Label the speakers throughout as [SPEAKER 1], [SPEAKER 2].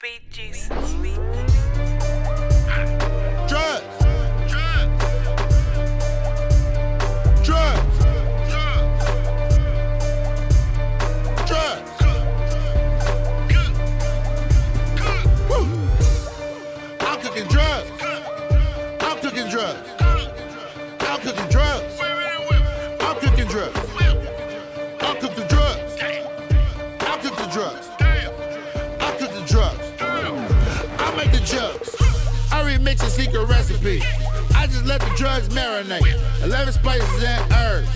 [SPEAKER 1] Beat.
[SPEAKER 2] I'm cooking drugs. I'm cooking drugs. I'm cooking drugs. Remix a secret recipe. I just let the drugs marinate. 11 spices and herbs.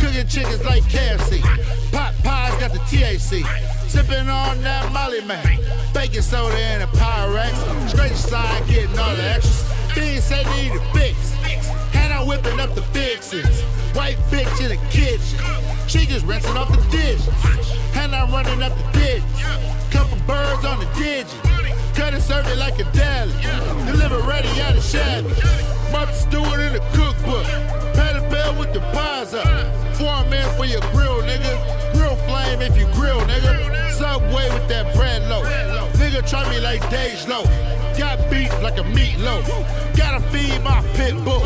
[SPEAKER 2] Cooking chickens like KFC. Pot pies got the THC. Sipping on that Molly man. Baking soda and a Pyrex. Straight side getting all the extras. Things say they need a fix. And I'm whipping up the fixes. White bitch in the kitchen. She just rinsing off the dish. And I'm running up the ditch. Serve it like a deli. Deliver ready out of Chevy. Martha Stewart in the cookbook. Patti LaBelle with the pies up. Foreman for your grill, nigga. Grill flame if you grill, nigga. Subway with that bread loaf. Nigga try me like Dej Loaf. Got beef like a meatloaf. Gotta feed my pit bull.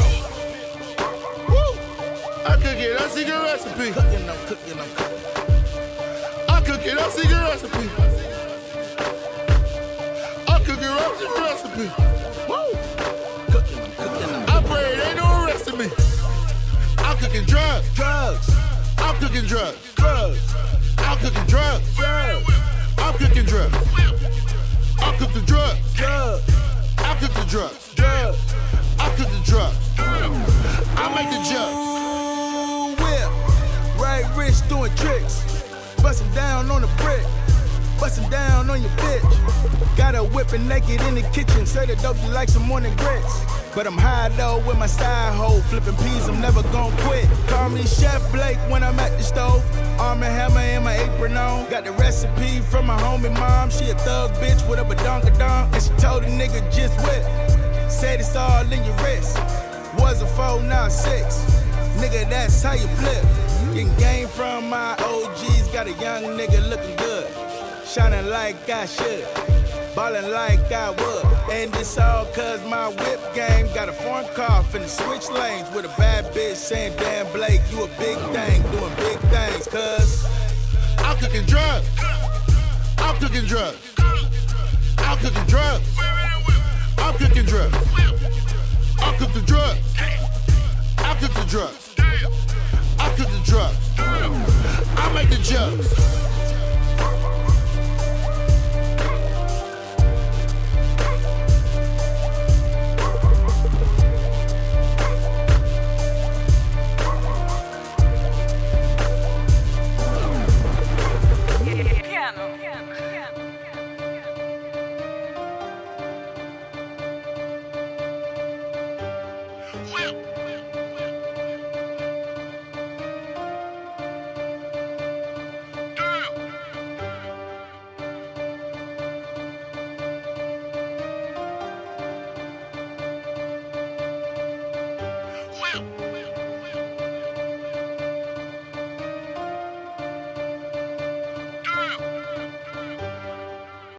[SPEAKER 2] I cook it, I secret recipe.
[SPEAKER 3] Cooking, I'm cooking, I'm cooking.
[SPEAKER 2] I cook it, I secret recipe. Recipe. Woo!
[SPEAKER 3] Cooking, I'm cooking, I'm
[SPEAKER 2] I pray ain't no arresting me. I'm cooking drugs.
[SPEAKER 3] drugs,
[SPEAKER 2] I'm cooking drugs.
[SPEAKER 3] drugs,
[SPEAKER 2] I'm cooking drugs.
[SPEAKER 3] drugs,
[SPEAKER 2] I'm cooking drugs. I cook the drugs.
[SPEAKER 3] drugs,
[SPEAKER 2] I cook the drugs.
[SPEAKER 3] drugs.
[SPEAKER 2] I cook the drugs. I make the jugs.
[SPEAKER 3] Whip. Right wrist doing tricks. Bustin' down on the brick. Bustin' down on your bitch. Whipping naked in the kitchen. Say the dope you like some morning grits. But I'm high though with my side hoe. Flipping peas, I'm never gon' quit. Call me Chef Blake when I'm at the stove. Arm and hammer and my apron on. Got the recipe from my homie mom. She a thug bitch with a badonkadonk. And she told a nigga just whip. Said it's all in your wrist. Was a four, now six. Nigga, that's how you flip. Getting game from my OGs. Got a young nigga looking good. Shining like I should. Ballin' like I would. And it's all cause my whip game got a foreign car finna switch lanes with a bad bitch saying, Damn Blake, you a big thing, doing big things, cuz.
[SPEAKER 2] I'm cooking drugs. I'm cooking drugs. I'm cooking drugs. I'm cooking drugs. I cook the drugs. I cook the drugs. I cook the drugs. I make the jugs. will.